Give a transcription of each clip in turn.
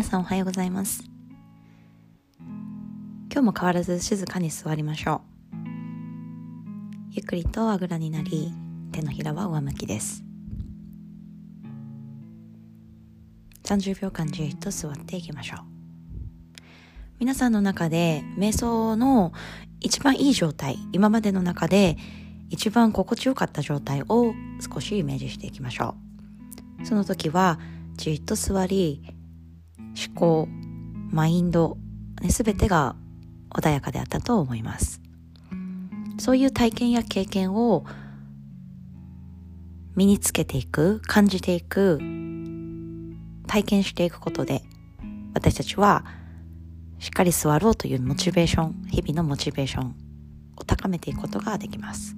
皆さんおはようございます。今日も変わらず静かに座りましょう。ゆっくりとあぐらになり手のひらは上向きです。30秒間じっと座っていきましょう。皆さんの中で瞑想の一番いい状態今までの中で一番心地よかった状態を少しイメージしていきましょう。その時はじっと座り思考マインド、ね、全てが穏やかであったと思います。そういう体験や経験を身につけていく感じていく体験していくことで私たちはしっかり座ろうというモチベーション日々のモチベーションを高めていくことができます。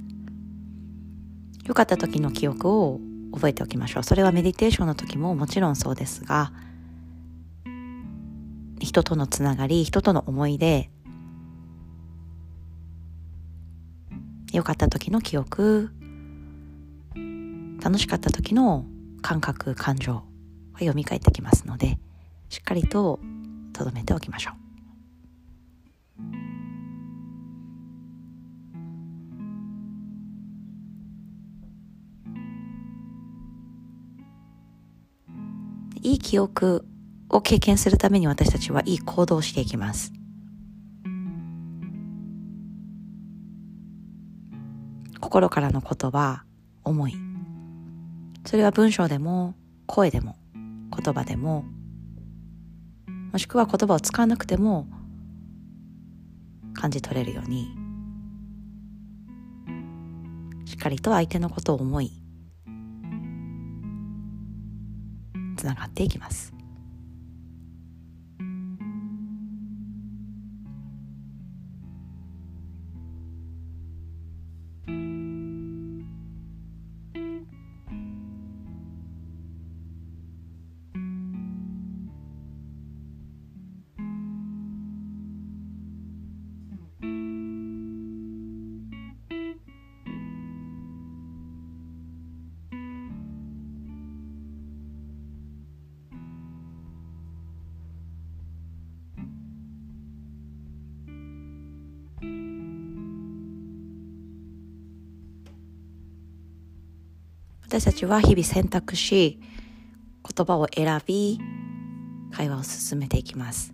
良かった時の記憶を覚えておきましょう。それはメディテーションの時ももちろんそうですが人とのつながり人との思い出。良かった時の記憶。楽しかった時の感覚感情。が蘇ってきますのでしっかりと留めておきましょう。いい記憶。を経験するために私たちはいい行動をしていきます。心からの言葉、思い。それは文章でも、声でも、言葉でも、もしくは言葉を使わなくても感じ取れるように、しっかりと相手のことを思い、つながっていきます。私たちは日々選択し言葉を選び会話を進めていきます。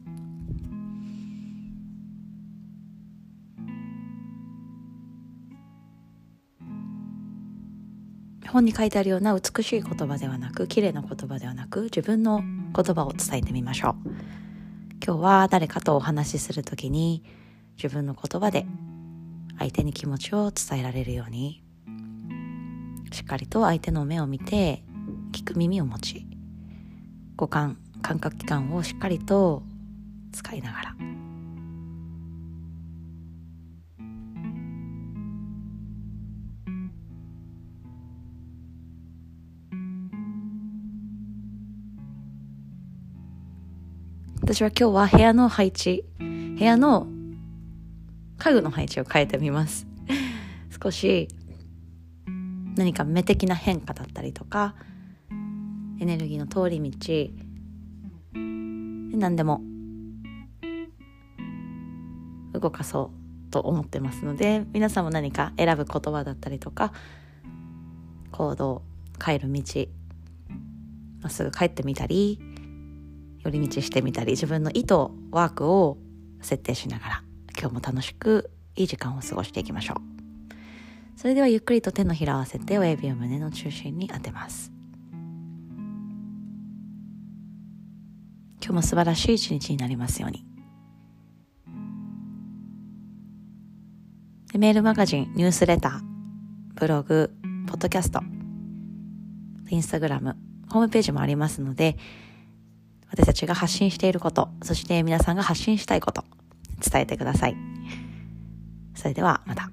本に書いてあるような美しい言葉ではなく綺麗な言葉ではなく自分の言葉を伝えてみましょう。今日は誰かとお話しするときに自分の言葉で相手に気持ちを伝えられるようにしっかりと相手の目を見て聞く耳を持ち五感感覚器官をしっかりと使いながら。私は今日は部屋の配置部屋の家具の配置を変えてみます。少し何か目的な変化だったりとかエネルギーの通り道何でも動かそうと思ってますので皆さんも何か選ぶ言葉だったりとか行動帰る道まっすぐ帰ってみたり寄り道してみたり自分の意図ワークを設定しながら今日も楽しくいい時間を過ごしていきましょう。それではゆっくりと手のひらを合わせて親指を胸の中心に当てます。今日も素晴らしい一日になりますように。メールマガジンニュースレターブログポッドキャストインスタグラムホームページもありますので私たちが発信していることそして皆さんが発信したいこと伝えてください。それではまた。